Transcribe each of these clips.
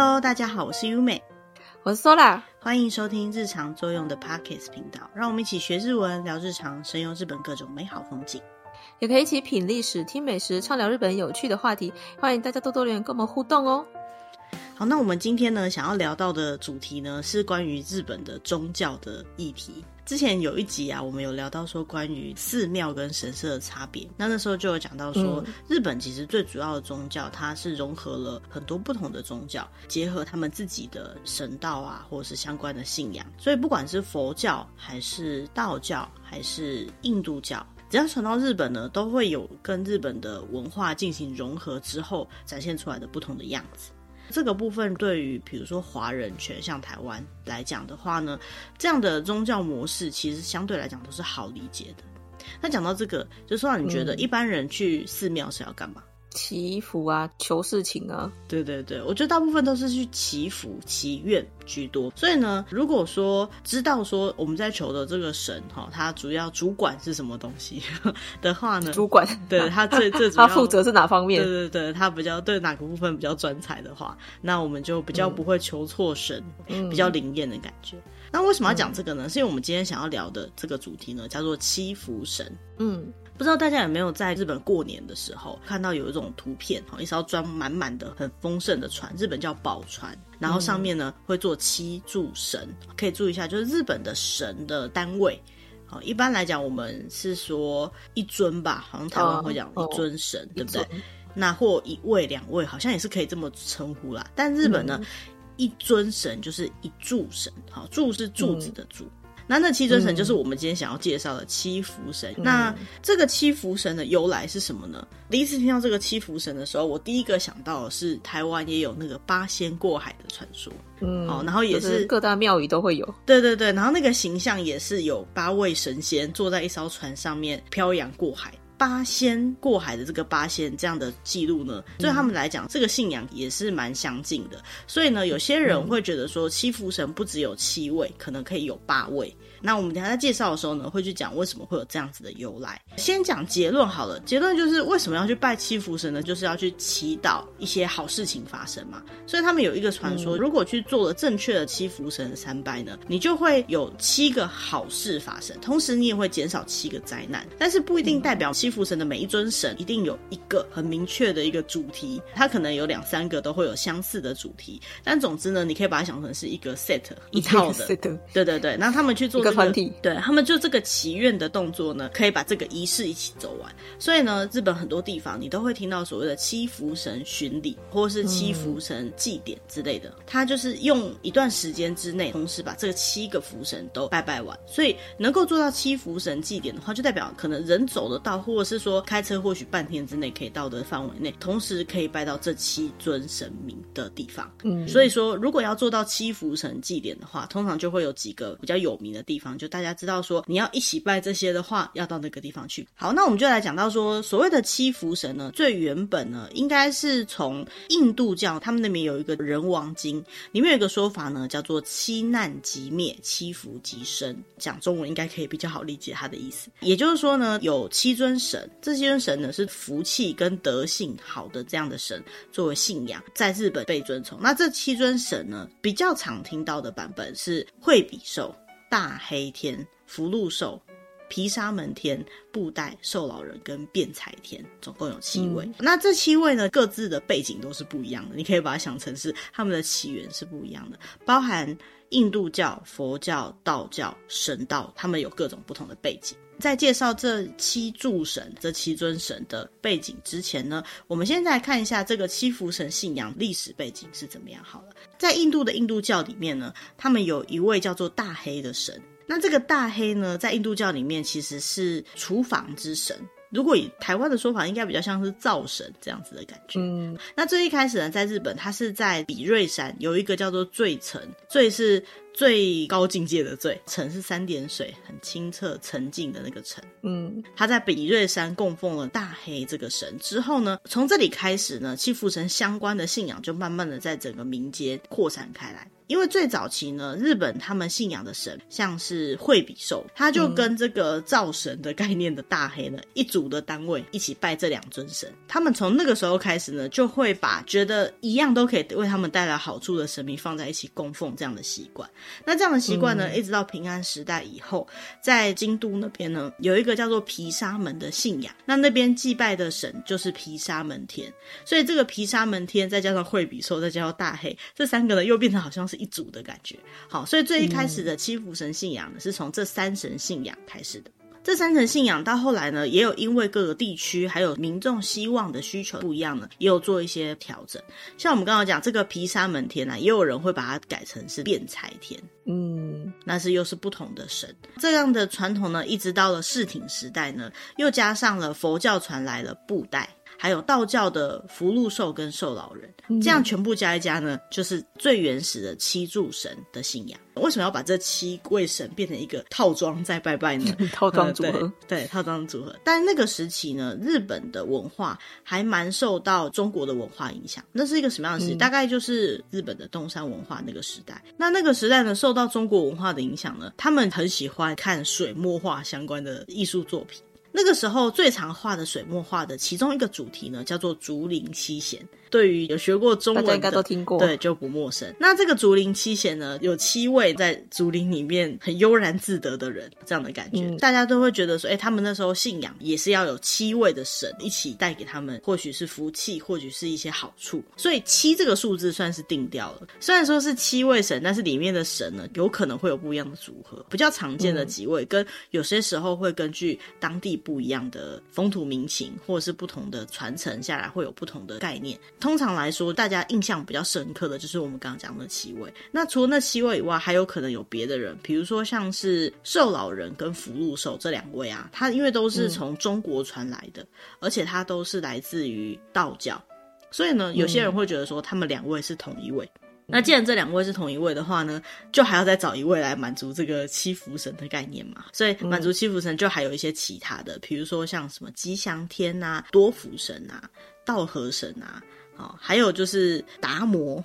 Hello，大家好，我是优美，我是 Sola，欢迎收听日常作用的 Podcast 频道，让我们一起学日文，聊日常，神游日本各种美好风景，也可以一起品历史、听美食，畅聊日本有趣的话题。欢迎大家多多留言跟我们互动哦。好，那我们今天呢，想要聊到的主题呢，是关于日本的宗教的议题。之前有一集啊，我们有聊到说关于寺庙跟神社的差别。那那时候就有讲到说，日本其实最主要的宗教，它是融合了很多不同的宗教，结合他们自己的神道啊，或者是相关的信仰。所以不管是佛教，还是道教，还是印度教，只要传到日本呢，都会有跟日本的文化进行融合之后，展现出来的不同的样子。这个部分对于比如说华人圈，像台湾来讲的话呢，这样的宗教模式其实相对来讲都是好理解的。那讲到这个，就说让你觉得一般人去寺庙是要干嘛？祈福啊，求事情啊，对对对，我觉得大部分都是去祈福、祈愿居多。所以呢，如果说知道说我们在求的这个神哈，他主要主管是什么东西 的话呢？主管，对他最 最主要，他负责是哪方面？对对对，他比较对哪个部分比较专才的话，那我们就比较不会求错神，嗯、比较灵验的感觉。嗯、那为什么要讲这个呢？嗯、是因为我们今天想要聊的这个主题呢，叫做祈福神。嗯。不知道大家有没有在日本过年的时候看到有一种图片，一艘装满满的很丰盛的船，日本叫宝船，然后上面呢会做七柱神，可以注意一下，就是日本的神的单位。好，一般来讲我们是说一尊吧，好像台湾会讲一尊神，哦、对不对？哦、那或一位、两位，好像也是可以这么称呼啦。但日本呢，嗯、一尊神就是一柱神，好，柱是柱子的柱。嗯那那七尊神就是我们今天想要介绍的七福神。嗯、那这个七福神的由来是什么呢？第一次听到这个七福神的时候，我第一个想到的是台湾也有那个八仙过海的传说。嗯，哦，然后也是，是各大庙宇都会有。对对对，然后那个形象也是有八位神仙坐在一艘船上面漂洋过海。八仙过海的这个八仙这样的记录呢，对他们来讲，这个信仰也是蛮相近的。所以呢，有些人会觉得说，七福神不只有七位，可能可以有八位。那我们等下在介绍的时候呢，会去讲为什么会有这样子的由来。先讲结论好了，结论就是为什么要去拜七福神呢？就是要去祈祷一些好事情发生嘛。所以他们有一个传说，如果去做了正确的七福神的参拜呢，你就会有七个好事发生，同时你也会减少七个灾难。但是不一定代表七福神的每一尊神一定有一个很明确的一个主题，它可能有两三个都会有相似的主题。但总之呢，你可以把它想成是一个 set 一套的，对对对。那他们去做。个团体，对，他们就这个祈愿的动作呢，可以把这个仪式一起走完。所以呢，日本很多地方你都会听到所谓的七福神巡礼，或是七福神祭典之类的。他就是用一段时间之内，同时把这个七个福神都拜拜完。所以能够做到七福神祭典的话，就代表可能人走得到，或者是说开车或许半天之内可以到的范围内，同时可以拜到这七尊神明的地方。嗯，所以说如果要做到七福神祭典的话，通常就会有几个比较有名的地方。方就大家知道说，你要一起拜这些的话，要到那个地方去。好，那我们就来讲到说，所谓的七福神呢，最原本呢，应该是从印度教，他们那边有一个人王经，里面有一个说法呢，叫做七难即灭，七福即生。讲中文应该可以比较好理解它的意思。也就是说呢，有七尊神，这七尊神呢是福气跟德性好的这样的神作为信仰，在日本被尊崇。那这七尊神呢，比较常听到的版本是惠比寿。大黑天、福禄寿、毗沙门天、布袋寿老人跟辩才天，总共有七位。嗯、那这七位呢，各自的背景都是不一样的。你可以把它想成是他们的起源是不一样的，包含印度教、佛教、道教、神道，他们有各种不同的背景。在介绍这七柱神、这七尊神的背景之前呢，我们现在来看一下这个七福神信仰历史背景是怎么样。好了，在印度的印度教里面呢，他们有一位叫做大黑的神。那这个大黑呢，在印度教里面其实是厨房之神。如果以台湾的说法，应该比较像是灶神这样子的感觉。嗯，那最一开始呢，在日本，它是在比瑞山有一个叫做醉城，醉是。最高境界的最，澄是三点水，很清澈澄净的那个澄。嗯，他在比瑞山供奉了大黑这个神之后呢，从这里开始呢，七福神相关的信仰就慢慢的在整个民间扩散开来。因为最早期呢，日本他们信仰的神像是惠比寿，他就跟这个灶神的概念的大黑呢，一组的单位一起拜这两尊神。他们从那个时候开始呢，就会把觉得一样都可以为他们带来好处的神明放在一起供奉这样的习惯。那这样的习惯呢，一直到平安时代以后，在京都那边呢，有一个叫做毗沙门的信仰，那那边祭拜的神就是毗沙门天。所以这个毗沙门天再加上惠比寿，再加上大黑，这三个呢又变成好像是。一组的感觉，好，所以最一开始的七福神信仰呢，是从这三神信仰开始的。这三层信仰到后来呢，也有因为各个地区还有民众希望的需求不一样呢，也有做一些调整。像我们刚刚讲这个毗沙门天啊，也有人会把它改成是辩财天，嗯，那是又是不同的神。这样的传统呢，一直到了世挺时代呢，又加上了佛教传来了布袋。还有道教的福禄寿跟寿老人，这样全部加一加呢，就是最原始的七柱神的信仰。为什么要把这七位神变成一个套装再拜拜呢？套装组合，呃、对，对，套装组合。但那个时期呢，日本的文化还蛮受到中国的文化影响。那是一个什么样的时期？嗯、大概就是日本的东山文化那个时代。那那个时代呢，受到中国文化的影响呢，他们很喜欢看水墨画相关的艺术作品。那个时候最常画的水墨画的其中一个主题呢，叫做竹林七贤。对于有学过中文的，大家应该都听过，对，就不陌生。那这个竹林七贤呢，有七位在竹林里面很悠然自得的人，这样的感觉，嗯、大家都会觉得说，哎，他们那时候信仰也是要有七位的神一起带给他们，或许是福气，或许是一些好处。所以七这个数字算是定掉了。虽然说是七位神，但是里面的神呢，有可能会有不一样的组合。比较常见的几位，嗯、跟有些时候会根据当地不一样的风土民情，或者是不同的传承下来，会有不同的概念。通常来说，大家印象比较深刻的就是我们刚刚讲的七位。那除了那七位以外，还有可能有别的人，比如说像是寿老人跟福禄寿这两位啊，他因为都是从中国传来的，嗯、而且他都是来自于道教，所以呢，有些人会觉得说他们两位是同一位。嗯、那既然这两位是同一位的话呢，就还要再找一位来满足这个七福神的概念嘛。所以满足七福神，就还有一些其他的，比如说像什么吉祥天啊、多福神啊、道和神啊。好，还有就是达摩、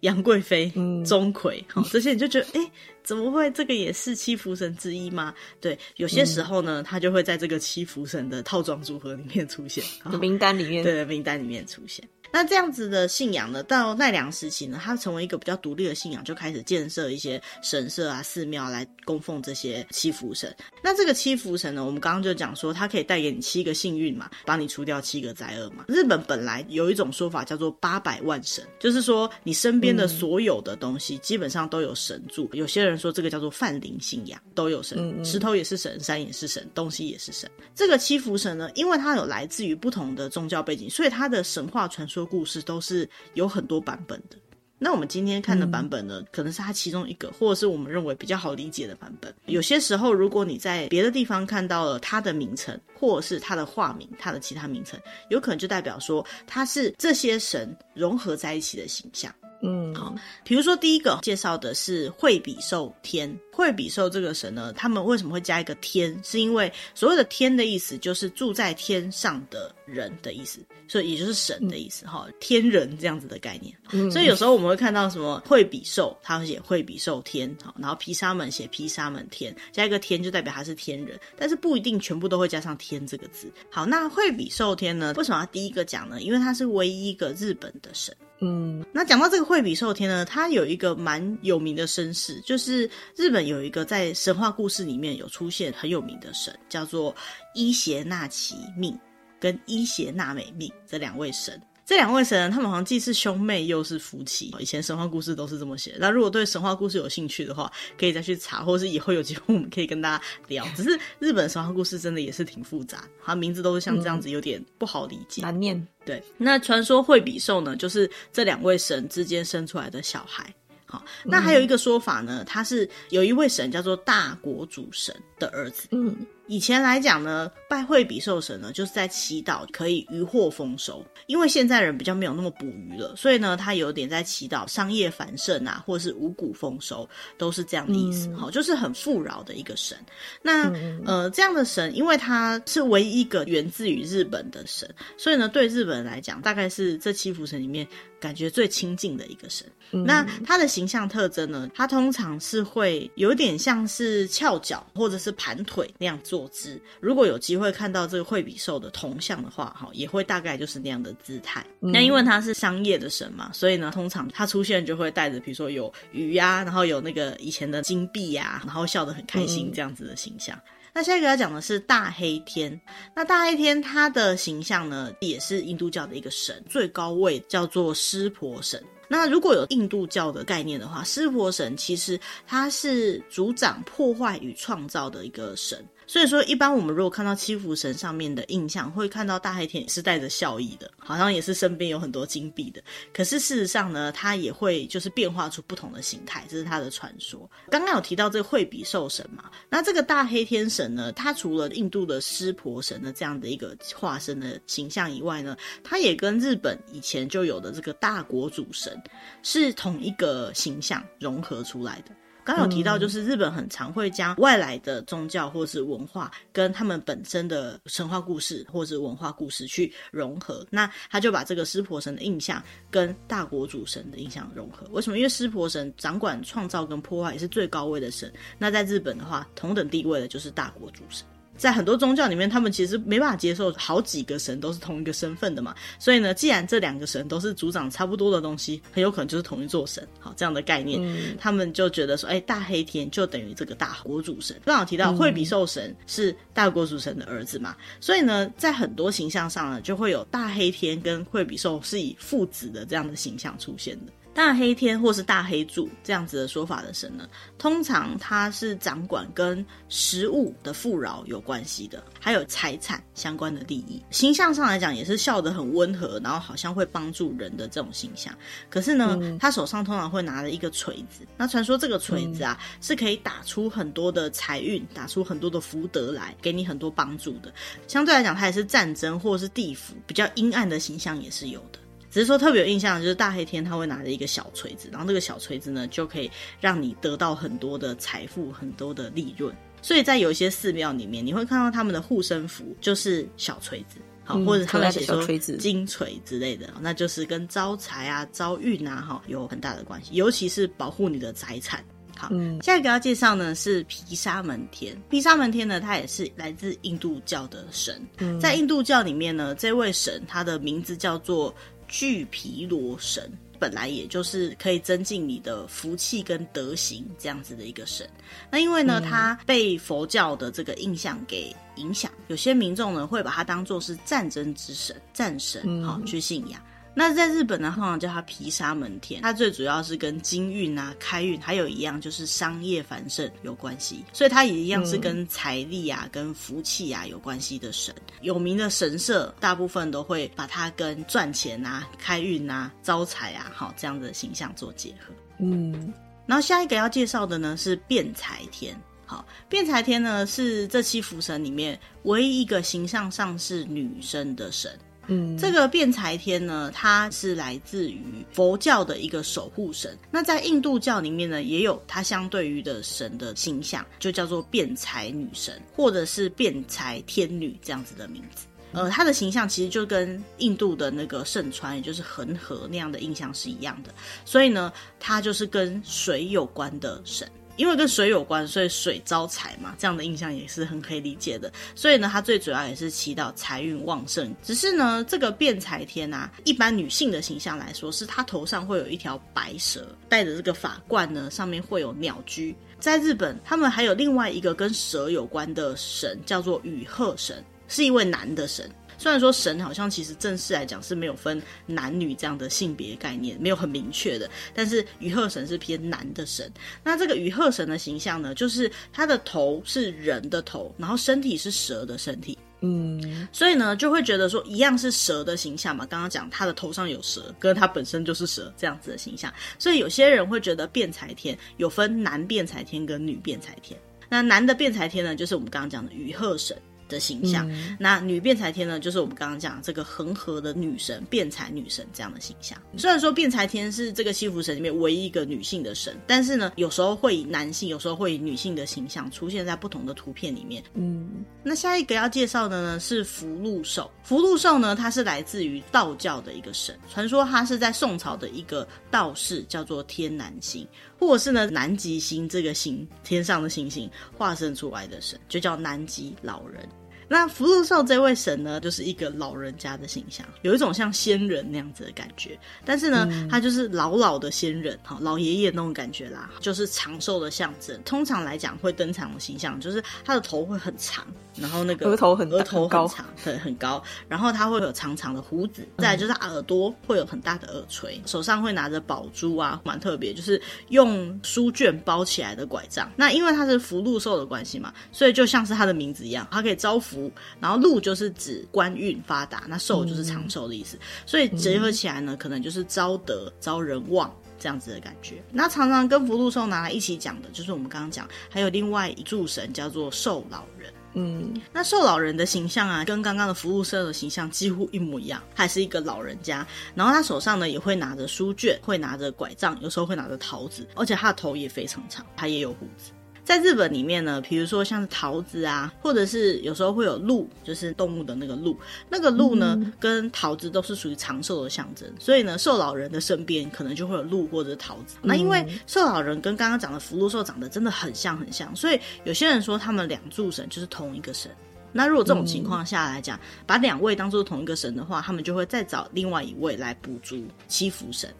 杨贵妃、嗯、钟馗，好，这些你就觉得，哎、欸，怎么会这个也是七福神之一吗？对，有些时候呢，他就会在这个七福神的套装组合里面出现，名单里面，对，名单里面出现。那这样子的信仰呢，到奈良时期呢，它成为一个比较独立的信仰，就开始建设一些神社啊、寺庙来供奉这些七福神。那这个七福神呢，我们刚刚就讲说，它可以带给你七个幸运嘛，帮你除掉七个灾厄嘛。日本本来有一种说法叫做八百万神，就是说你身边的所有的东西基本上都有神助。有些人说这个叫做泛灵信仰，都有神，石头也是神，山也是神，东西也是神。这个七福神呢，因为它有来自于不同的宗教背景，所以它的神话传说。故事都是有很多版本的。那我们今天看的版本呢，嗯、可能是它其中一个，或者是我们认为比较好理解的版本。有些时候，如果你在别的地方看到了它的名称，或者是它的化名，它的其他名称，有可能就代表说它是这些神融合在一起的形象。嗯，好，比如说第一个介绍的是惠比寿天。惠比寿这个神呢，他们为什么会加一个天？是因为所谓的天的意思就是住在天上的人的意思，所以也就是神的意思哈，嗯、天人这样子的概念。嗯、所以有时候我们会看到什么惠比寿，他会写惠比寿天，好，然后毗沙门写毗沙门天，加一个天就代表他是天人，但是不一定全部都会加上天这个字。好，那惠比寿天呢，为什么要第一个讲呢？因为他是唯一一个日本的神。嗯，那讲到这个惠比寿天呢，他有一个蛮有名的身世，就是日本有一个在神话故事里面有出现很有名的神，叫做伊邪那岐命跟伊邪那美命这两位神。这两位神，他们好像既是兄妹又是夫妻。以前神话故事都是这么写。那如果对神话故事有兴趣的话，可以再去查，或是以后有机会我们可以跟大家聊。只是日本神话故事真的也是挺复杂，它名字都是像这样子，有点不好理解，难念。对，那传说惠比寿呢，就是这两位神之间生出来的小孩。好，那还有一个说法呢，他是有一位神叫做大国主神的儿子。嗯。以前来讲呢，拜惠比寿神呢，就是在祈祷可以渔获丰收。因为现在人比较没有那么捕鱼了，所以呢，他有点在祈祷商业繁盛啊，或是五谷丰收，都是这样的意思。好、嗯，就是很富饶的一个神。那呃，这样的神，因为他是唯一一个源自于日本的神，所以呢，对日本人来讲，大概是这七福神里面感觉最亲近的一个神。嗯、那他的形象特征呢，他通常是会有点像是翘脚或者是盘腿那样坐姿。如果有机会看到这个惠比寿的铜像的话，哈，也会大概就是那样的姿态。那、嗯、因为他是商业的神嘛，所以呢，通常他出现就会带着，比如说有鱼呀、啊，然后有那个以前的金币呀、啊，然后笑得很开心这样子的形象。嗯、那下一个要讲的是大黑天。那大黑天他的形象呢，也是印度教的一个神，最高位叫做湿婆神。那如果有印度教的概念的话，湿婆神其实他是主掌破坏与创造的一个神。所以说，一般我们如果看到七福神上面的印象，会看到大黑天也是带着笑意的，好像也是身边有很多金币的。可是事实上呢，它也会就是变化出不同的形态，这是它的传说。刚刚有提到这个惠比寿神嘛，那这个大黑天神呢，它除了印度的湿婆神的这样的一个化身的形象以外呢，它也跟日本以前就有的这个大国主神是同一个形象融合出来的。刚有提到，就是日本很常会将外来的宗教或是文化跟他们本身的神话故事或是文化故事去融合。那他就把这个湿婆神的印象跟大国主神的印象融合。为什么？因为湿婆神掌管创造跟破坏，也是最高位的神。那在日本的话，同等地位的就是大国主神。在很多宗教里面，他们其实没办法接受好几个神都是同一个身份的嘛。所以呢，既然这两个神都是族长差不多的东西，很有可能就是同一座神。好，这样的概念，他们就觉得说，哎、大黑天就等于这个大国主神。刚好提到惠比寿神是大国主神的儿子嘛，所以呢，在很多形象上呢，就会有大黑天跟惠比寿是以父子的这样的形象出现的。大黑天或是大黑柱这样子的说法的神呢，通常他是掌管跟食物的富饶有关系的，还有财产相关的利益。形象上来讲，也是笑得很温和，然后好像会帮助人的这种形象。可是呢，嗯、他手上通常会拿着一个锤子。那传说这个锤子啊，嗯、是可以打出很多的财运，打出很多的福德来，给你很多帮助的。相对来讲，它也是战争或是地府比较阴暗的形象也是有的。只是说特别有印象的就是大黑天他会拿着一个小锤子，然后这个小锤子呢，就可以让你得到很多的财富、很多的利润。所以在有一些寺庙里面，你会看到他们的护身符就是小锤子，好，或者他们写说金锤之类的，那就是跟招财啊、招运啊，哈，有很大的关系。尤其是保护你的财产。好，嗯，下一个要介绍呢是毗沙门天。毗沙门天呢，他也是来自印度教的神。在印度教里面呢，这位神他的名字叫做。俱毗罗神本来也就是可以增进你的福气跟德行这样子的一个神，那因为呢，他被佛教的这个印象给影响，有些民众呢会把他当做是战争之神、战神，好去信仰。那在日本呢，通常叫它皮沙门天，它最主要是跟金运啊、开运，还有一样就是商业繁盛有关系，所以它也一样是跟财力啊、嗯、跟福气啊有关系的神。有名的神社大部分都会把它跟赚钱啊、开运啊、招财啊，好这样的形象做结合。嗯，然后下一个要介绍的呢是变财天，好，变财天呢是这七福神里面唯一一个形象上是女生的神。嗯，这个辩财天呢，它是来自于佛教的一个守护神。那在印度教里面呢，也有它相对于的神的形象，就叫做辩财女神，或者是辩财天女这样子的名字。呃，它的形象其实就跟印度的那个圣川，也就是恒河那样的印象是一样的。所以呢，它就是跟水有关的神。因为跟水有关，所以水招财嘛，这样的印象也是很可以理解的。所以呢，它最主要也是祈祷财运旺盛。只是呢，这个辩财天啊，一般女性的形象来说，是她头上会有一条白蛇，戴着这个法冠呢，上面会有鸟居。在日本，他们还有另外一个跟蛇有关的神，叫做羽鹤神，是一位男的神。虽然说神好像其实正式来讲是没有分男女这样的性别概念，没有很明确的，但是鱼鹤神是偏男的神。那这个鱼鹤神的形象呢，就是他的头是人的头，然后身体是蛇的身体。嗯，所以呢就会觉得说一样是蛇的形象嘛。刚刚讲他的头上有蛇，跟他本身就是蛇这样子的形象，所以有些人会觉得辩财天有分男辩财天跟女辩财天。那男的辩才天呢，就是我们刚刚讲的雨鹤神。的形象，嗯、那女辩才天呢，就是我们刚刚讲这个恒河的女神辩才女神这样的形象。虽然说辩才天是这个西福神里面唯一一个女性的神，但是呢，有时候会以男性，有时候会以女性的形象出现在不同的图片里面。嗯，那下一个要介绍的呢是福禄寿。福禄寿呢，它是来自于道教的一个神，传说它是在宋朝的一个道士叫做天南星，或者是呢南极星这个星天上的星星化身出来的神，就叫南极老人。那福禄寿这位神呢，就是一个老人家的形象，有一种像仙人那样子的感觉。但是呢，嗯、他就是老老的仙人，哈，老爷爷那种感觉啦，就是长寿的象征。通常来讲，会登场的形象就是他的头会很长，然后那个额头很额头很长，很对，很高。然后他会有长长的胡子，再来就是耳朵会有很大的耳垂，手上会拿着宝珠啊，蛮特别，就是用书卷包起来的拐杖。那因为他是福禄寿的关系嘛，所以就像是他的名字一样，他可以招福。然后禄就是指官运发达，那寿就是长寿的意思，嗯、所以结合起来呢，可能就是招德、招人旺这样子的感觉。那常常跟福禄寿拿来一起讲的，就是我们刚刚讲，还有另外一柱神叫做寿老人。嗯，那寿老人的形象啊，跟刚刚的福禄寿的形象几乎一模一样，还是一个老人家。然后他手上呢也会拿着书卷，会拿着拐杖，有时候会拿着桃子，而且他的头也非常长，他也有胡子。在日本里面呢，比如说像是桃子啊，或者是有时候会有鹿，就是动物的那个鹿，那个鹿呢，嗯、跟桃子都是属于长寿的象征，所以呢，寿老人的身边可能就会有鹿或者桃子。嗯、那因为寿老人跟刚刚讲的福禄寿长得真的很像很像，所以有些人说他们两柱神就是同一个神。那如果这种情况下来讲，嗯、把两位当做同一个神的话，他们就会再找另外一位来补足七福神。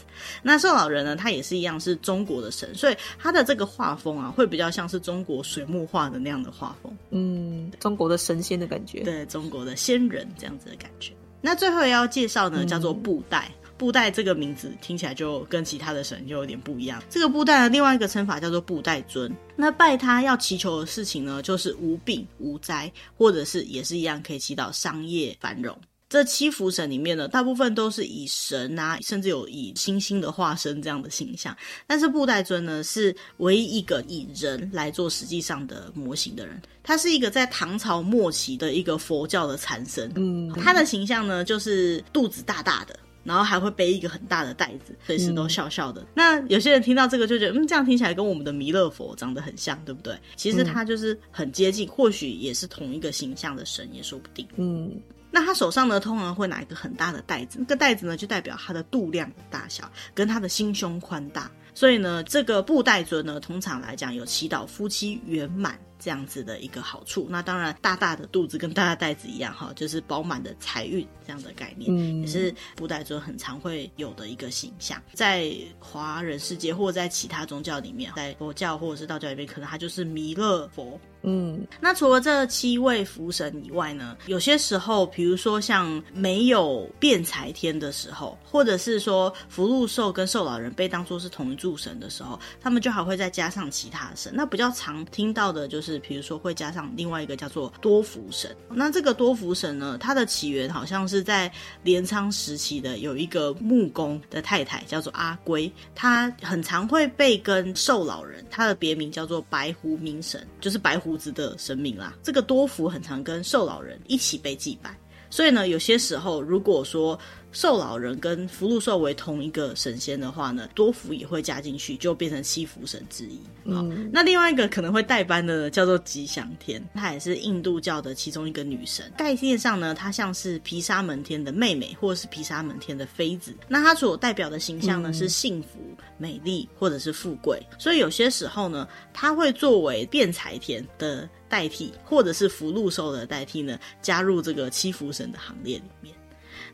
那寿老人呢，他也是一样是中国的神，所以他的这个画风啊，会比较像是中国水墨画的那样的画风。嗯，中国的神仙的感觉，对，中国的仙人这样子的感觉。那最后要介绍呢，叫做布袋。嗯布袋这个名字听起来就跟其他的神就有点不一样。这个布袋的另外一个称法叫做布袋尊。那拜他要祈求的事情呢，就是无病无灾，或者是也是一样可以祈祷商业繁荣。这七福神里面呢，大部分都是以神啊，甚至有以星星的化身这样的形象。但是布袋尊呢，是唯一一个以人来做实际上的模型的人。他是一个在唐朝末期的一个佛教的禅僧。嗯，他的形象呢，就是肚子大大的。然后还会背一个很大的袋子，随时都笑笑的。嗯、那有些人听到这个就觉得，嗯，这样听起来跟我们的弥勒佛长得很像，对不对？其实他就是很接近，嗯、或许也是同一个形象的神，也说不定。嗯，那他手上呢，通常会拿一个很大的袋子，那个袋子呢，就代表他的肚量大小，跟他的心胸宽大。所以呢，这个布袋尊呢，通常来讲有祈祷夫妻圆满。这样子的一个好处，那当然大大的肚子跟大大袋子一样哈，就是饱满的财运这样的概念，嗯、也是布袋尊很常会有的一个形象，在华人世界或者在其他宗教里面，在佛教或者是道教里面，可能他就是弥勒佛。嗯，那除了这七位福神以外呢，有些时候，比如说像没有变财天的时候，或者是说福禄寿跟寿老人被当作是同一柱神的时候，他们就还会再加上其他神。那比较常听到的就是，比如说会加上另外一个叫做多福神。那这个多福神呢，它的起源好像是在镰仓时期的有一个木工的太太叫做阿龟，她很常会被跟寿老人，他的别名叫做白狐明神，就是白狐。子的神明啦，这个多福很常跟寿老人一起被祭拜，所以呢，有些时候如果说寿老人跟福禄寿为同一个神仙的话呢，多福也会加进去，就变成七福神之一。嗯，那另外一个可能会代班的呢，叫做吉祥天，她也是印度教的其中一个女神。概念上呢，她像是毗沙门天的妹妹，或者是毗沙门天的妃子。那她所代表的形象呢，嗯、是幸福、美丽或者是富贵。所以有些时候呢，她会作为辩才天的代替，或者是福禄寿的代替呢，加入这个七福神的行列。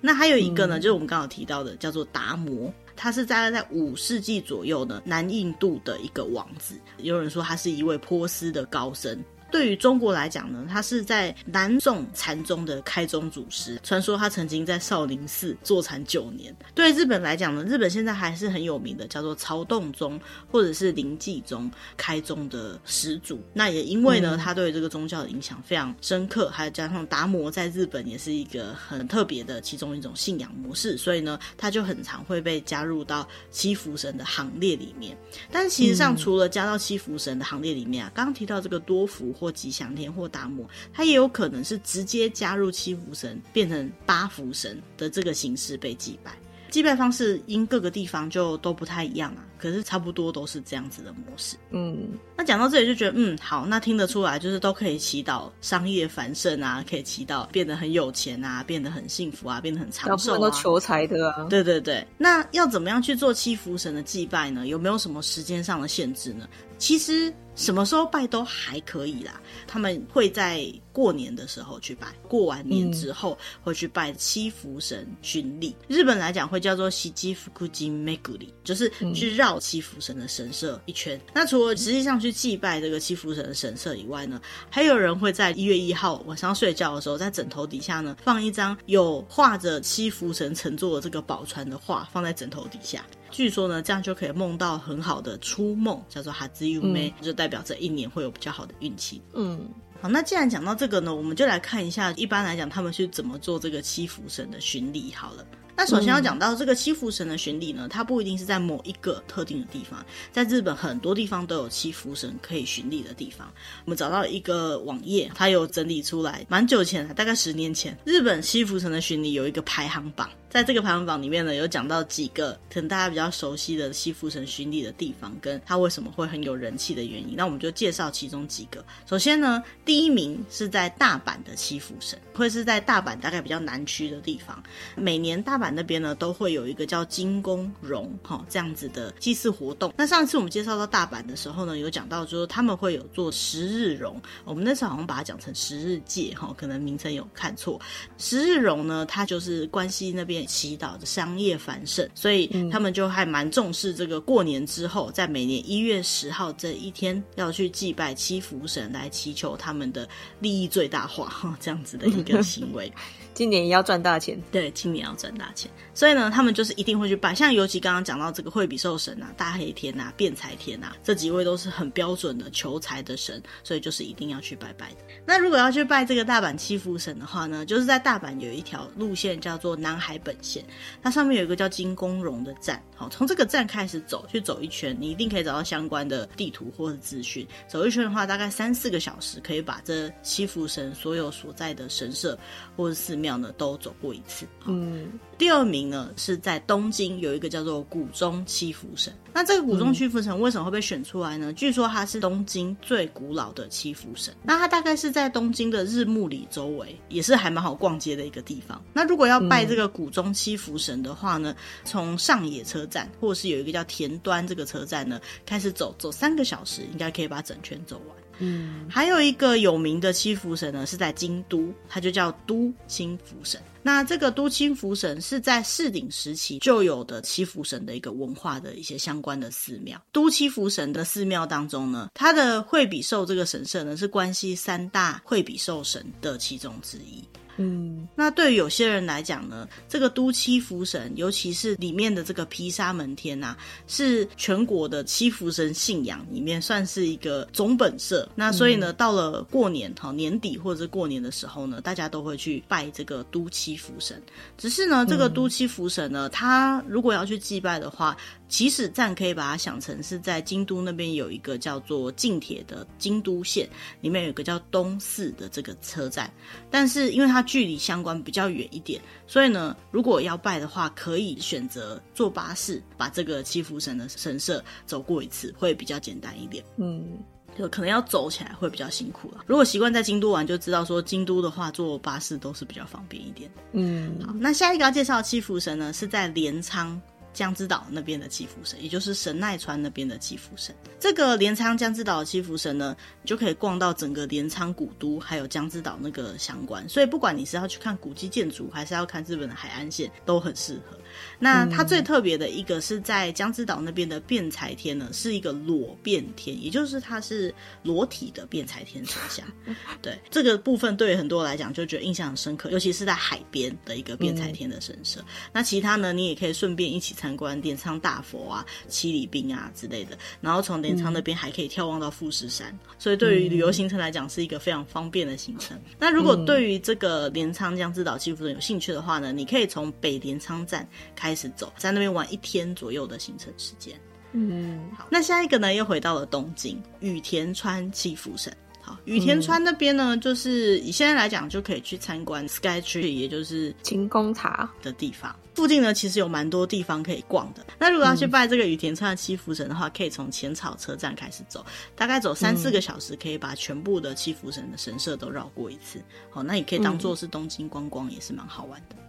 那还有一个呢，嗯、就是我们刚刚提到的，叫做达摩，他是大概在五世纪左右呢，南印度的一个王子。有人说他是一位波斯的高僧，对于中国来讲呢，他是在南宋禅宗的开宗祖师，传说他曾经在少林寺坐禅九年。对日本来讲呢，日本现在还是很有名的，叫做曹洞宗或者是临济宗开宗的始祖。那也因为呢，他对这个宗教的影响非常深刻，还有加上达摩在日本也是一个很特别的其中一种信仰模式，所以呢，他就很常会被加入到七福神的行列里面。但其实上，除了加到七福神的行列里面啊，刚刚提到这个多福或吉祥天或达摩，他也有可能是直接加入七福神，变成八福神的这个形式被祭拜。祭拜方式因各个地方就都不太一样啊，可是差不多都是这样子的模式。嗯，那讲到这里就觉得，嗯，好，那听得出来就是都可以祈祷商业繁盛啊，可以祈祷变得很有钱啊，变得很幸福啊，变得很长寿啊，都求财的啊。对对对，那要怎么样去做七福神的祭拜呢？有没有什么时间上的限制呢？其实。什么时候拜都还可以啦，他们会在过年的时候去拜，过完年之后会去拜七福神巡礼。嗯、日本来讲会叫做七福神巡り，就是去绕七福神的神社一圈。嗯、那除了实际上去祭拜这个七福神的神社以外呢，还有人会在一月一号晚上睡觉的时候，在枕头底下呢放一张有画着七福神乘坐的这个宝船的画，放在枕头底下。据说呢，这样就可以梦到很好的初梦，叫做哈兹优美，就代表这一年会有比较好的运气。嗯，好，那既然讲到这个呢，我们就来看一下，一般来讲他们是怎么做这个七福神的巡礼好了。那首先要讲到这个七福神的巡礼呢，它不一定是在某一个特定的地方，在日本很多地方都有七福神可以巡礼的地方。我们找到一个网页，它有整理出来，蛮久前了，大概十年前，日本七福神的巡礼有一个排行榜。在这个排行榜里面呢，有讲到几个可能大家比较熟悉的七福神巡礼的地方，跟他为什么会很有人气的原因。那我们就介绍其中几个。首先呢，第一名是在大阪的七福神，会是在大阪大概比较南区的地方。每年大阪那边呢，都会有一个叫金宫荣哈这样子的祭祀活动。那上次我们介绍到大阪的时候呢，有讲到说他们会有做十日荣，我们那时候好像把它讲成十日祭哈，可能名称有看错。十日荣呢，它就是关西那边。祈祷着商业繁盛，所以他们就还蛮重视这个过年之后，在每年一月十号这一天要去祭拜七福神，来祈求他们的利益最大化，这样子的一个行为。今年也要赚大钱，对，今年要赚大钱，所以呢，他们就是一定会去拜。像尤其刚刚讲到这个惠比寿神啊、大黑天啊、辩财天啊，这几位都是很标准的求财的神，所以就是一定要去拜拜的。那如果要去拜这个大阪七福神的话呢，就是在大阪有一条路线叫做南海本线，它上面有一个叫金宫荣的站。好，从这个站开始走，去走一圈，你一定可以找到相关的地图或者资讯。走一圈的话，大概三四个小时，可以把这七福神所有所在的神社或者寺庙呢都走过一次。嗯，第二名呢是在东京有一个叫做谷中七福神。那这个谷中七福神为什么会被选出来呢？据说它是东京最古老的七福神。那它大概是在东京的日暮里周围，也是还蛮好逛街的一个地方。那如果要拜这个谷中七福神的话呢，从上野车站，或者是有一个叫田端这个车站呢，开始走，走三个小时，应该可以把整圈走完。嗯，还有一个有名的七福神呢，是在京都，它就叫都清福神。那这个都清福神是在室町时期就有的七福神的一个文化的一些相关的寺庙。都七福神的寺庙当中呢，它的惠比寿这个神社呢，是关西三大惠比寿神的其中之一。嗯，那对于有些人来讲呢，这个都七福神，尤其是里面的这个毗沙门天呐、啊，是全国的七福神信仰里面算是一个总本社。那所以呢，到了过年哈年底或者是过年的时候呢，大家都会去拜这个都七福神。只是呢，这个都七福神呢，他如果要去祭拜的话，起始站可以把它想成是在京都那边有一个叫做近铁的京都线，里面有一个叫东四的这个车站，但是因为它距离相关比较远一点，所以呢，如果要拜的话，可以选择坐巴士把这个七福神的神社走过一次，会比较简单一点。嗯，就可能要走起来会比较辛苦了。如果习惯在京都玩，就知道说京都的话坐巴士都是比较方便一点。嗯，好，那下一个要介绍的七福神呢，是在镰仓。江之岛那边的祈福神，也就是神奈川那边的祈福神。这个镰仓江之岛的祈福神呢，你就可以逛到整个镰仓古都，还有江之岛那个相关。所以不管你是要去看古迹建筑，还是要看日本的海岸线，都很适合。那它最特别的一个是在江之岛那边的辩才天呢，是一个裸辩天，也就是它是裸体的辩才天神像。对这个部分，对于很多人来讲就觉得印象很深刻，尤其是在海边的一个辩才天的神社。嗯、那其他呢，你也可以顺便一起参观镰仓大佛啊、七里滨啊之类的，然后从镰仓那边还可以眺望到富士山，所以对于旅游行程来讲是一个非常方便的行程。那如果对于这个镰仓江之岛祈福神有兴趣的话呢，你可以从北镰仓站开始走，在那边玩一天左右的行程时间。嗯，好，那下一个呢，又回到了东京羽田川祈福神。好，羽田川那边呢，嗯、就是以现在来讲，就可以去参观 Sky Tree，也就是晴空塔的地方。附近呢，其实有蛮多地方可以逛的。那如果要去拜这个羽田川的祈福神的话，嗯、可以从浅草车站开始走，大概走三四个小时，可以把全部的祈福神的神社都绕过一次。好，那也可以当做是东京观光，也是蛮好玩的。嗯，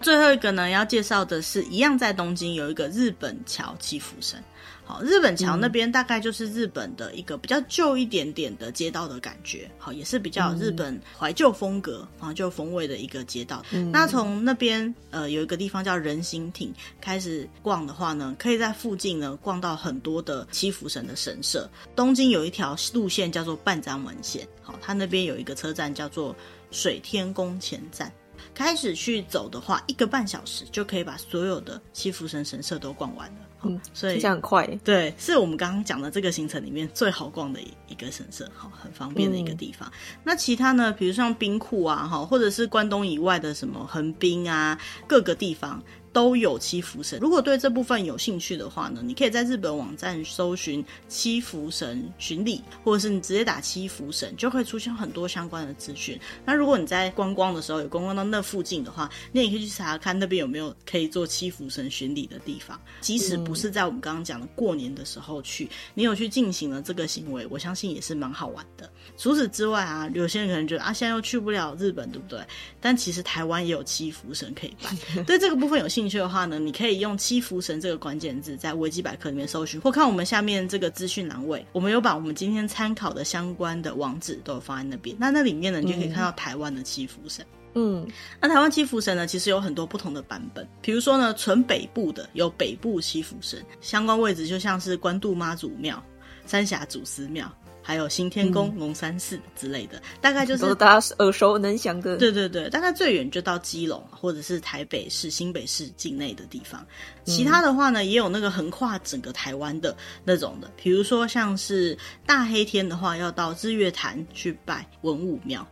最后一个呢，要介绍的是一样在东京有一个日本桥祈福神。好，日本桥那边大概就是日本的一个比较旧一点点的街道的感觉，好，也是比较日本怀旧风格、怀旧风味的一个街道。嗯、那从那边呃有一个地方叫人形町开始逛的话呢，可以在附近呢逛到很多的祈福神的神社。东京有一条路线叫做半张门线，好，它那边有一个车站叫做水天宫前站。开始去走的话，一个半小时就可以把所有的西福神神社都逛完了。嗯，所以这样很快。对，是我们刚刚讲的这个行程里面最好逛的一一个神社，哈，很方便的一个地方。嗯、那其他呢，比如像冰库啊，哈，或者是关东以外的什么横滨啊，各个地方。都有七福神。如果对这部分有兴趣的话呢，你可以在日本网站搜寻七福神巡礼，或者是你直接打七福神，就会出现很多相关的资讯。那如果你在观光的时候有观光到那附近的话，你也可以去查查看那边有没有可以做七福神巡礼的地方。即使不是在我们刚刚讲的过年的时候去，你有去进行了这个行为，我相信也是蛮好玩的。除此之外啊，有些人可能觉得啊，现在又去不了日本，对不对？但其实台湾也有七福神可以拜。对这个部分有兴趣。兴趣的话呢，你可以用“七福神”这个关键字在维基百科里面搜寻，或看我们下面这个资讯栏位，我们有把我们今天参考的相关的网址都有放在那边。那那里面呢，你就可以看到台湾的七福神。嗯，那台湾七福神呢，其实有很多不同的版本。比如说呢，纯北部的有北部七福神，相关位置就像是关渡妈祖庙、三峡祖师庙。还有新天宫、龙山寺之类的，嗯、大概就是大家耳熟能详的。对对对，大概最远就到基隆或者是台北市、新北市境内的地方。其他的话呢，也有那个横跨整个台湾的那种的，比如说像是大黑天的话，要到日月潭去拜文武庙。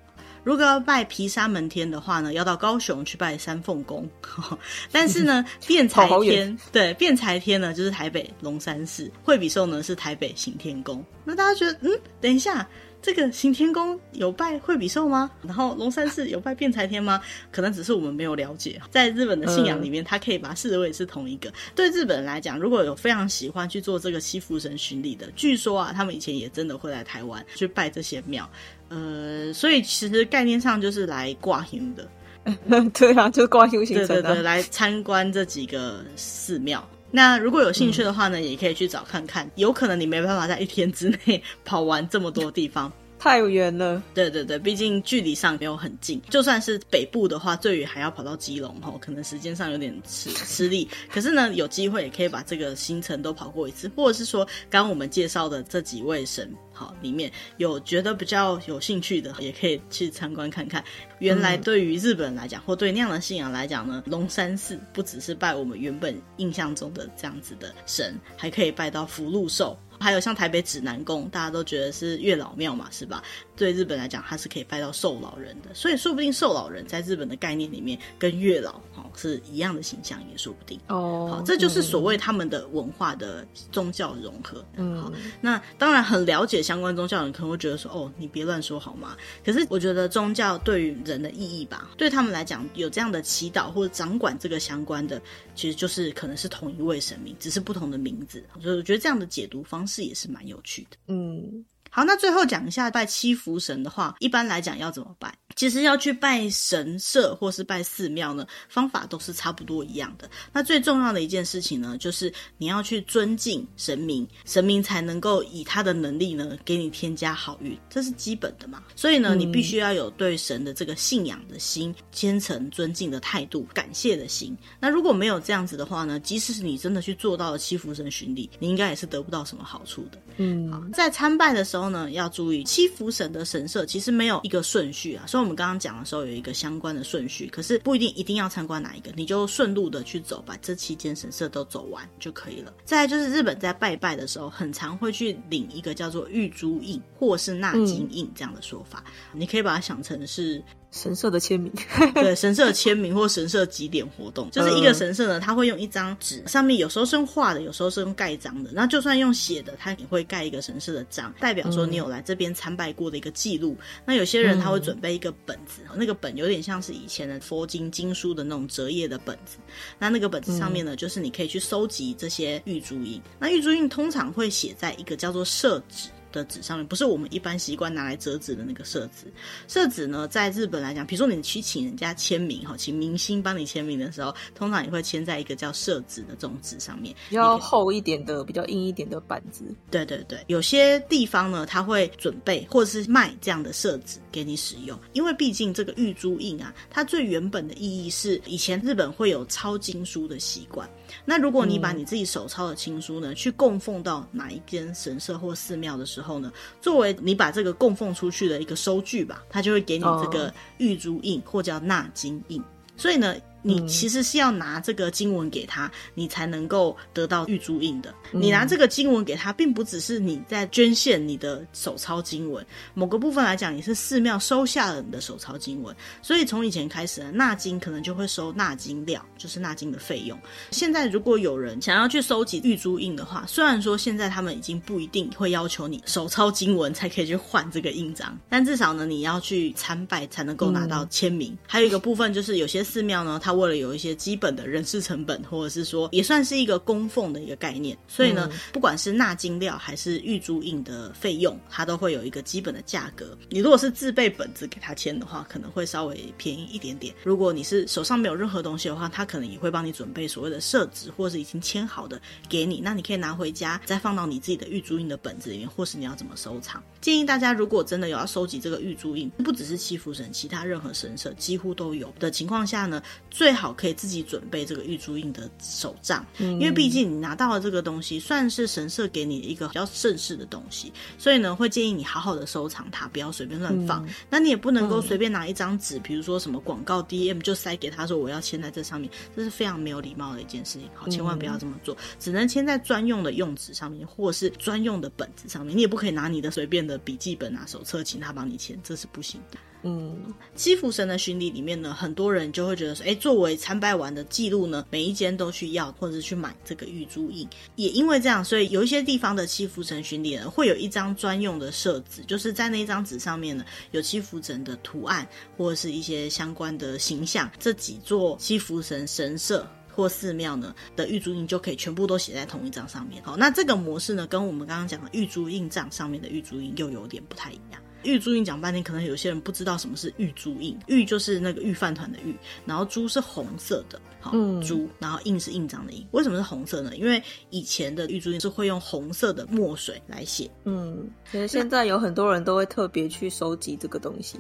如果要拜毗沙门天的话呢，要到高雄去拜三凤宫。但是呢，辩才天对辩才天呢，就是台北龙山寺；惠比寿呢是台北行天宫。那大家觉得，嗯，等一下，这个行天宫有拜惠比寿吗？然后龙山寺有拜辩财天吗？可能只是我们没有了解。在日本的信仰里面，他可以把视为是同一个。对日本人来讲，如果有非常喜欢去做这个西福神巡礼的，据说啊，他们以前也真的会来台湾去拜这些庙。呃，所以其实概念上就是来挂香的，对啊，就是挂香行程的，对对对，来参观这几个寺庙。那如果有兴趣的话呢，嗯、也可以去找看看。有可能你没办法在一天之内跑完这么多地方。太远了，对对对，毕竟距离上没有很近。就算是北部的话，最远还要跑到基隆吼，可能时间上有点吃 吃力。可是呢，有机会也可以把这个行程都跑过一次，或者是说，刚我们介绍的这几位神，好，里面有觉得比较有兴趣的，也可以去参观看看。原来对于日本人来讲，或对那样的信仰来讲呢，龙山寺不只是拜我们原本印象中的这样子的神，还可以拜到福禄寿。还有像台北指南宫，大家都觉得是月老庙嘛，是吧？对日本来讲，它是可以拜到寿老人的，所以说不定寿老人在日本的概念里面跟月老哦是一样的形象，也说不定哦。好，这就是所谓他们的文化的宗教融合。嗯，好，那当然很了解相关宗教人可能会觉得说，哦，你别乱说好吗？可是我觉得宗教对于人的意义吧，对他们来讲，有这样的祈祷或者掌管这个相关的，其实就是可能是同一位神明，只是不同的名字。所以我觉得这样的解读方式也是蛮有趣的。嗯。好，那最后讲一下拜七福神的话，一般来讲要怎么拜？其实要去拜神社或是拜寺庙呢，方法都是差不多一样的。那最重要的一件事情呢，就是你要去尊敬神明，神明才能够以他的能力呢，给你添加好运，这是基本的嘛。所以呢，你必须要有对神的这个信仰的心、虔诚尊敬的态度、感谢的心。那如果没有这样子的话呢，即使是你真的去做到了七福神巡礼，你应该也是得不到什么好处的。嗯，好，在参拜的时候呢，要注意七福神的神社其实没有一个顺序啊，所以我们刚刚讲的时候有一个相关的顺序，可是不一定一定要参观哪一个，你就顺路的去走，把这七间神社都走完就可以了。再就是日本在拜拜的时候，很常会去领一个叫做玉珠印或是纳金印这样的说法，你可以把它想成是。神社的签名，对，神社的签名或神社集点活动，就是一个神社呢，他会用一张纸，上面有时候是用画的，有时候是用盖章的。那就算用写的，他也会盖一个神社的章，代表说你有来这边参拜过的一个记录。那有些人他会准备一个本子，那个本有点像是以前的佛经经书的那种折页的本子。那那个本子上面呢，就是你可以去收集这些玉珠印。那玉珠印通常会写在一个叫做社纸。的纸上面，不是我们一般习惯拿来折纸的那个社纸。社纸呢，在日本来讲，比如说你去请人家签名哈，请明星帮你签名的时候，通常也会签在一个叫社纸的这种纸上面，比较厚一点的、比较硬一点的板子。对对对，有些地方呢，他会准备或者是卖这样的社纸给你使用，因为毕竟这个玉珠印啊，它最原本的意义是以前日本会有抄经书的习惯。那如果你把你自己手抄的经书呢，嗯、去供奉到哪一间神社或寺庙的时候呢，作为你把这个供奉出去的一个收据吧，他就会给你这个玉珠印或叫纳金印。所以呢。你其实是要拿这个经文给他，你才能够得到玉珠印的。你拿这个经文给他，并不只是你在捐献你的手抄经文，某个部分来讲，你是寺庙收下了你的手抄经文。所以从以前开始呢，纳金可能就会收纳金料，就是纳金的费用。现在如果有人想要去收集玉珠印的话，虽然说现在他们已经不一定会要求你手抄经文才可以去换这个印章，但至少呢，你要去参拜才能够拿到签名。嗯、还有一个部分就是有些寺庙呢，它为了有一些基本的人事成本，或者是说也算是一个供奉的一个概念，所以呢，嗯、不管是纳金料还是玉珠印的费用，它都会有一个基本的价格。你如果是自备本子给他签的话，可能会稍微便宜一点点。如果你是手上没有任何东西的话，他可能也会帮你准备所谓的设置，或是已经签好的给你，那你可以拿回家再放到你自己的玉珠印的本子里面，或是你要怎么收藏。建议大家如果真的有要收集这个玉珠印，不只是七福神，其他任何神社几乎都有的情况下呢，最好可以自己准备这个玉珠印的手账，因为毕竟你拿到了这个东西，算是神社给你的一个比较正式的东西，所以呢，会建议你好好的收藏它，不要随便乱放。那你也不能够随便拿一张纸，比如说什么广告 DM 就塞给他说我要签在这上面，这是非常没有礼貌的一件事情。好，千万不要这么做，只能签在专用的用纸上面，或是专用的本子上面。你也不可以拿你的随便的笔记本啊、手册请他帮你签，这是不行的。嗯，七福神的巡礼里面呢，很多人就会觉得说，哎，作为参拜完的记录呢，每一间都去要或者是去买这个玉珠印。也因为这样，所以有一些地方的七福神巡礼呢，会有一张专用的社纸，就是在那一张纸上面呢，有七福神的图案或者是一些相关的形象。这几座七福神神社或寺庙呢的玉珠印就可以全部都写在同一张上面。好，那这个模式呢，跟我们刚刚讲的玉珠印账上面的玉珠印又有点不太一样。玉珠印讲半天，可能有些人不知道什么是玉珠印。玉就是那个玉饭团的玉，然后珠是红色的，好，嗯、珠，然后印是印章的印。为什么是红色呢？因为以前的玉珠印是会用红色的墨水来写。嗯，其实现在有很多人都会特别去收集这个东西。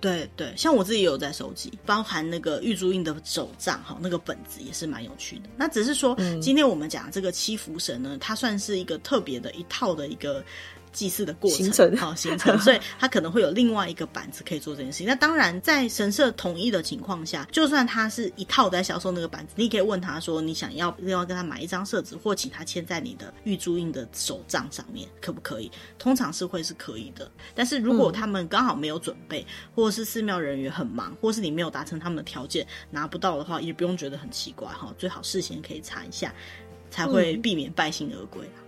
对对，像我自己也有在收集，包含那个玉珠印的手账，哈，那个本子也是蛮有趣的。那只是说，嗯、今天我们讲的这个七福神呢，它算是一个特别的一套的一个。祭祀的过程，行程好行程，所以他可能会有另外一个板子可以做这件事情。那当然，在神社统一的情况下，就算他是一套在销售那个板子，你可以问他说，你想要另外跟他买一张社纸，或请他签在你的玉珠印的手账上面，可不可以？通常是会是可以的。但是如果他们刚好没有准备，或者是寺庙人员很忙，或是你没有达成他们的条件拿不到的话，也不用觉得很奇怪哈。最好事先可以查一下，才会避免败兴而归。好。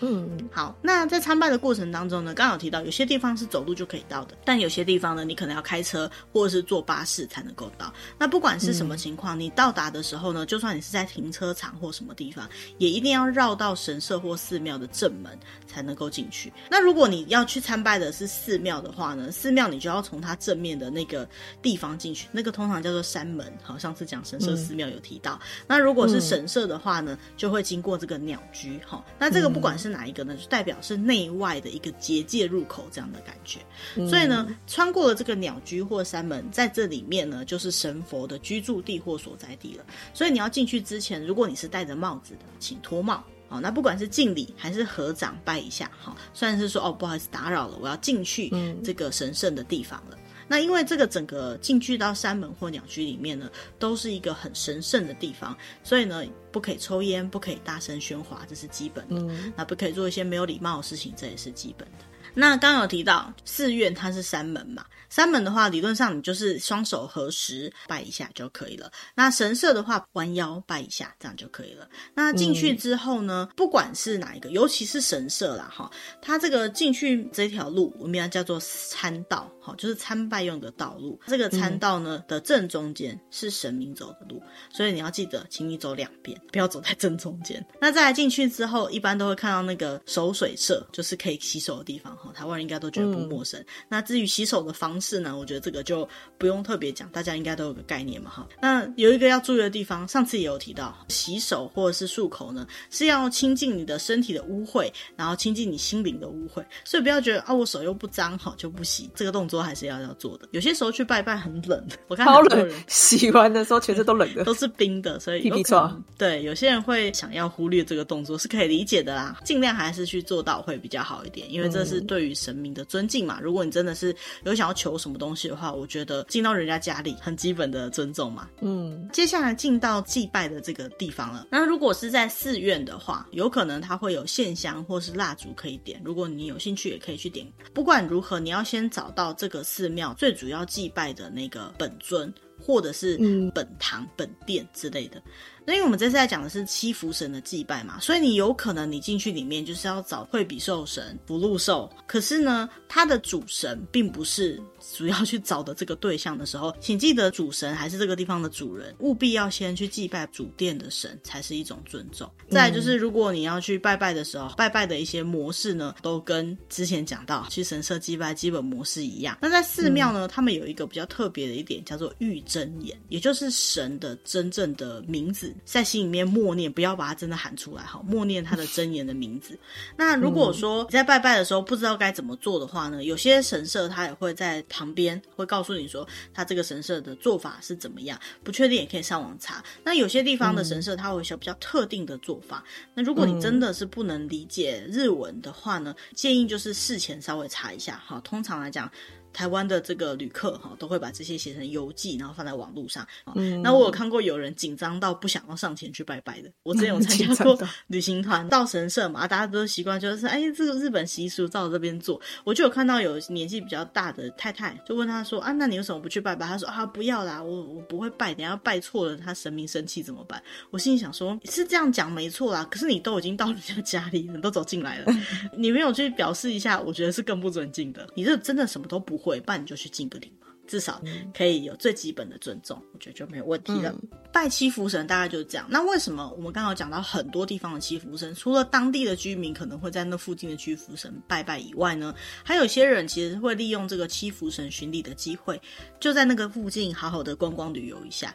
嗯，好，那在参拜的过程当中呢，刚好提到有些地方是走路就可以到的，但有些地方呢，你可能要开车或者是坐巴士才能够到。那不管是什么情况，嗯、你到达的时候呢，就算你是在停车场或什么地方，也一定要绕到神社或寺庙的正门才能够进去。那如果你要去参拜的是寺庙的话呢，寺庙你就要从它正面的那个地方进去，那个通常叫做山门。好，上次讲神社寺庙有提到。嗯、那如果是神社的话呢，就会经过这个鸟居。哈，那这个不管是哪一个呢，就代表是内外的一个结界入口这样的感觉。嗯、所以呢，穿过了这个鸟居或山门，在这里面呢，就是神佛的居住地或所在地了。所以你要进去之前，如果你是戴着帽子的，请脱帽。好，那不管是敬礼还是合掌拜一下，好，算是说哦，不好意思打扰了，我要进去这个神圣的地方了。嗯、那因为这个整个进去到山门或鸟居里面呢，都是一个很神圣的地方，所以呢，不可以抽烟，不可以大声喧哗，这是基本的。嗯、那不可以做一些没有礼貌的事情，这也是基本的。那刚刚有提到寺院它是山门嘛？三门的话，理论上你就是双手合十拜一下就可以了。那神社的话，弯腰拜一下，这样就可以了。那进去之后呢，不管是哪一个，尤其是神社啦，哈，它这个进去这条路，我们要叫做参道，哈，就是参拜用的道路。这个参道呢、的正中间是神明走的路，所以你要记得，请你走两边，不要走在正中间。那再来进去之后，一般都会看到那个手水社，就是可以洗手的地方，哈，台湾人应该都觉得不陌生。那至于洗手的方式呢？我觉得这个就不用特别讲，大家应该都有个概念嘛，哈。那有一个要注意的地方，上次也有提到，洗手或者是漱口呢，是要清净你的身体的污秽，然后清净你心灵的污秽。所以不要觉得啊，我手又不脏，好就不洗。这个动作还是要要做的。有些时候去拜拜很冷，我看好冷，洗完的时候全身都冷的，都是冰的，所以有可能对有些人会想要忽略这个动作，是可以理解的啦。尽量还是去做到会比较好一点，因为这是对于神明的尊敬嘛。如果你真的是有想要求什么东西的话，我觉得进到人家家里很基本的尊重嘛。嗯，接下来进到祭拜的这个地方了。那如果是在寺院的话，有可能它会有线香或是蜡烛可以点。如果你有兴趣，也可以去点。不管如何，你要先找到这个寺庙最主要祭拜的那个本尊，或者是本堂、嗯、本殿之类的。那因为我们这次在讲的是七福神的祭拜嘛，所以你有可能你进去里面就是要找惠比寿神、福禄寿，可是呢，它的主神并不是主要去找的这个对象的时候，请记得主神还是这个地方的主人，务必要先去祭拜主殿的神，才是一种尊重。再来就是，如果你要去拜拜的时候，拜拜的一些模式呢，都跟之前讲到去神社祭拜基本模式一样。那在寺庙呢，他们有一个比较特别的一点，叫做玉真言，也就是神的真正的名字。在心里面默念，不要把它真的喊出来哈，默念它的真言的名字。那如果说你在拜拜的时候不知道该怎么做的话呢，有些神社他也会在旁边会告诉你说，他这个神社的做法是怎么样，不确定也可以上网查。那有些地方的神社它会有些比较特定的做法。那如果你真的是不能理解日文的话呢，建议就是事前稍微查一下哈。通常来讲。台湾的这个旅客哈，都会把这些写成游记，然后放在网络上。嗯，那我有看过有人紧张到不想要上前去拜拜的。我之前有 参加过旅行团到神社嘛，大家都习惯就是哎，这个日本习俗照这边做。我就有看到有年纪比较大的太太，就问他说啊，那你为什么不去拜拜？他说啊，不要啦，我我不会拜，等下拜错了，他神明生气怎么办？我心里想说，是这样讲没错啦，可是你都已经到人家家里，你都走进来了，你没有去表示一下，我觉得是更不尊敬的。你这真的什么都不会。会办你就去敬个礼嘛，至少可以有最基本的尊重，我觉得就没有问题了。嗯、拜七福神大概就是这样。那为什么我们刚刚讲到很多地方的七福神，除了当地的居民可能会在那附近的七福神拜拜以外呢，还有些人其实会利用这个七福神巡礼的机会，就在那个附近好好的观光旅游一下。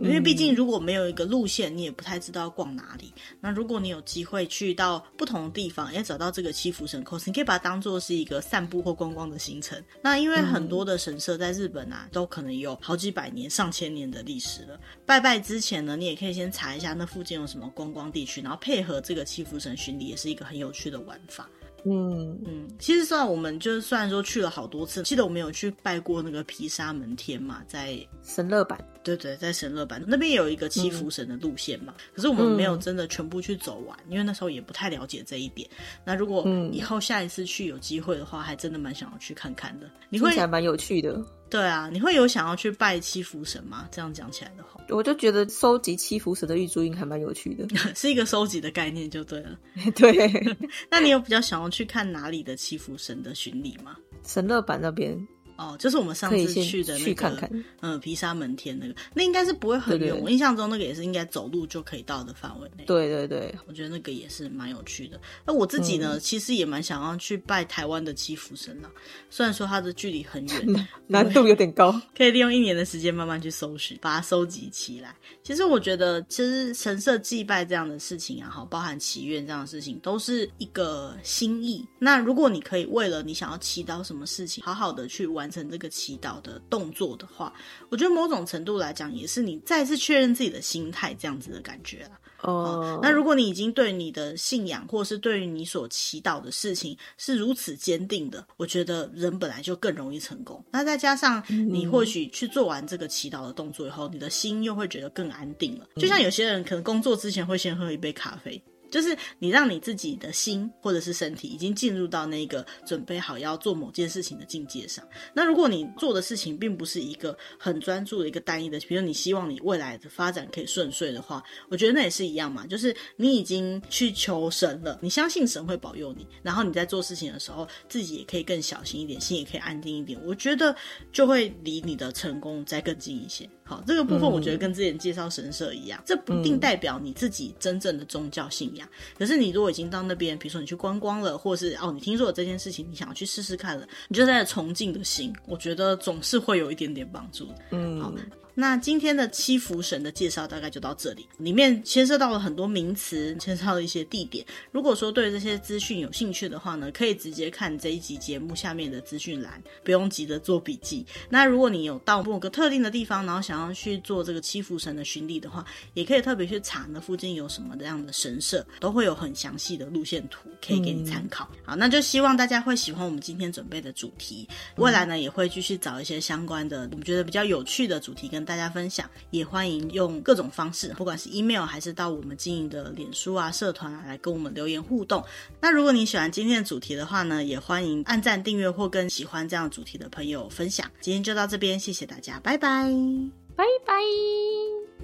因为毕竟如果没有一个路线，你也不太知道要逛哪里。那如果你有机会去到不同的地方，也找到这个七福神 course，你可以把它当做是一个散步或观光的行程。那因为很多的神社在日本啊，都可能有好几百年、上千年的历史了。拜拜之前呢，你也可以先查一下那附近有什么观光地区，然后配合这个七福神巡礼，也是一个很有趣的玩法。嗯嗯，其实算我们就是虽然说去了好多次，记得我们有去拜过那个毗沙门天嘛，在神乐坂，对对，在神乐坂那边有一个七福神的路线嘛，嗯、可是我们没有真的全部去走完，嗯、因为那时候也不太了解这一点。那如果以后下一次去有机会的话，还真的蛮想要去看看的。你会还蛮有趣的。对啊，你会有想要去拜七福神吗？这样讲起来的话，我就觉得收集七福神的玉珠印还蛮有趣的，是一个收集的概念就对了。对，那你有比较想要去看哪里的七福神的巡礼吗？神乐坂那边。哦，就是我们上次去的那个，去看看嗯，毗沙门天那个，那应该是不会很远。我印象中那个也是应该走路就可以到的范围内。对对对，我觉得那个也是蛮有趣的。那我自己呢，嗯、其实也蛮想要去拜台湾的七福神啦。虽然说它的距离很远，难度有点高，可以利用一年的时间慢慢去搜寻，把它收集起来。其实我觉得，其实神社祭拜这样的事情啊，好，包含祈愿这样的事情，都是一个心意。那如果你可以为了你想要祈祷什么事情，好好的去完成这个祈祷。的动作的话，我觉得某种程度来讲，也是你再次确认自己的心态这样子的感觉了。哦、oh.，那如果你已经对你的信仰，或是对于你所祈祷的事情是如此坚定的，我觉得人本来就更容易成功。那再加上你或许去做完这个祈祷的动作以后，你的心又会觉得更安定了。就像有些人可能工作之前会先喝一杯咖啡。就是你让你自己的心或者是身体已经进入到那个准备好要做某件事情的境界上。那如果你做的事情并不是一个很专注的一个单一的，比如你希望你未来的发展可以顺遂的话，我觉得那也是一样嘛。就是你已经去求神了，你相信神会保佑你，然后你在做事情的时候自己也可以更小心一点，心也可以安定一点。我觉得就会离你的成功再更近一些。好，这个部分我觉得跟之前介绍神社一样，这不一定代表你自己真正的宗教信仰。可是你如果已经到那边，比如说你去观光了，或是哦，你听说了这件事情，你想要去试试看了，你就在崇敬的心，我觉得总是会有一点点帮助。嗯，好。那今天的七福神的介绍大概就到这里，里面牵涉到了很多名词，牵涉到了一些地点。如果说对这些资讯有兴趣的话呢，可以直接看这一集节目下面的资讯栏，不用急着做笔记。那如果你有到某个特定的地方，然后想要去做这个七福神的巡礼的话，也可以特别去查那附近有什么这样的神社，都会有很详细的路线图可以给你参考。好，那就希望大家会喜欢我们今天准备的主题，未来呢也会继续找一些相关的我们觉得比较有趣的主题跟大家分享，也欢迎用各种方式，不管是 email 还是到我们经营的脸书啊、社团啊，来跟我们留言互动。那如果你喜欢今天的主题的话呢，也欢迎按赞、订阅或跟喜欢这样主题的朋友分享。今天就到这边，谢谢大家，拜拜，拜拜。